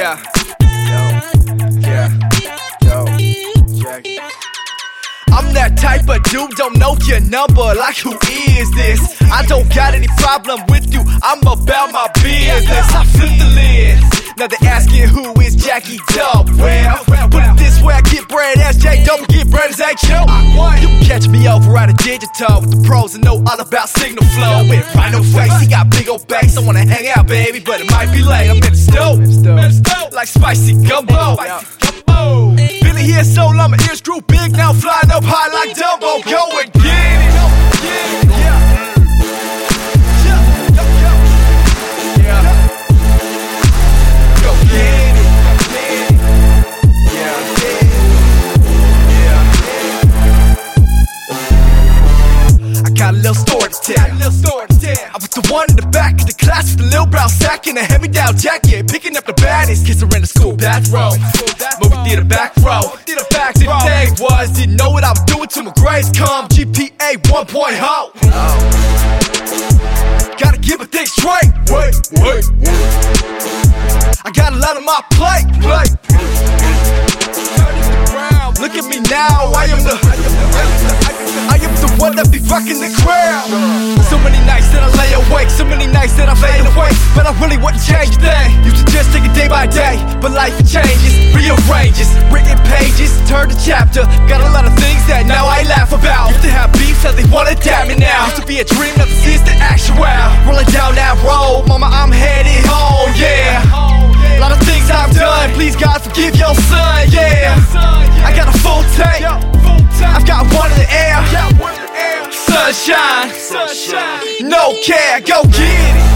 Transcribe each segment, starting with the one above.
Yeah. Yeah. I'm that type of dude, don't know your number, like who is this? I don't got any problem with you, I'm about my business. I flip the lid, now they're asking who is Jackie Dope. Well, put it this way, I get bread as J, don't get bread as HO. You catch me over at a digital with the pros and know all about signal flow. With Rhinoface, he got big old bass. I wanna hang out, baby, but it might be late, I'm in the stove like spicy gumbo. Billy here so long, my ears grew big, now I'm flying up high like Dumbo. Go and get it. Got a little story to tell. a Little story to tell. I was the one in the back of the class with the little brown sack and a heavy down jacket, picking up the baddest. kids her in the school bathroom. Movie theater back row. Theater back the thing was, didn't know what I was doing till my grades come. GPA 1.0. Oh. Gotta give a thing straight. Wait, wait, wait. I got a lot on my plate. plate. Look at me now, I am the I am the one that be rocking the crowd. Awake, so many nights that I fade away, but I really wouldn't change a thing. Used to just take it day by day, but life changes, rearranges, written pages, turn the chapter. Got a lot of things that now I laugh about. Used to have beef that they wanna damn me now. Used to be a dream that sees the actual. Rolling down that road, mama, I'm headed home, Sunshine, sunshine. no care, go get it.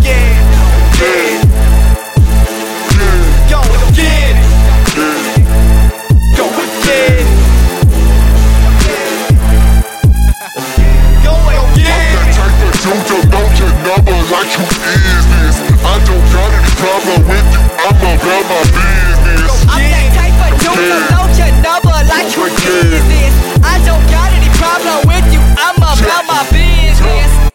Yeah, yeah. Go get it. Go get it. Go get it. Type of dude to know your number like who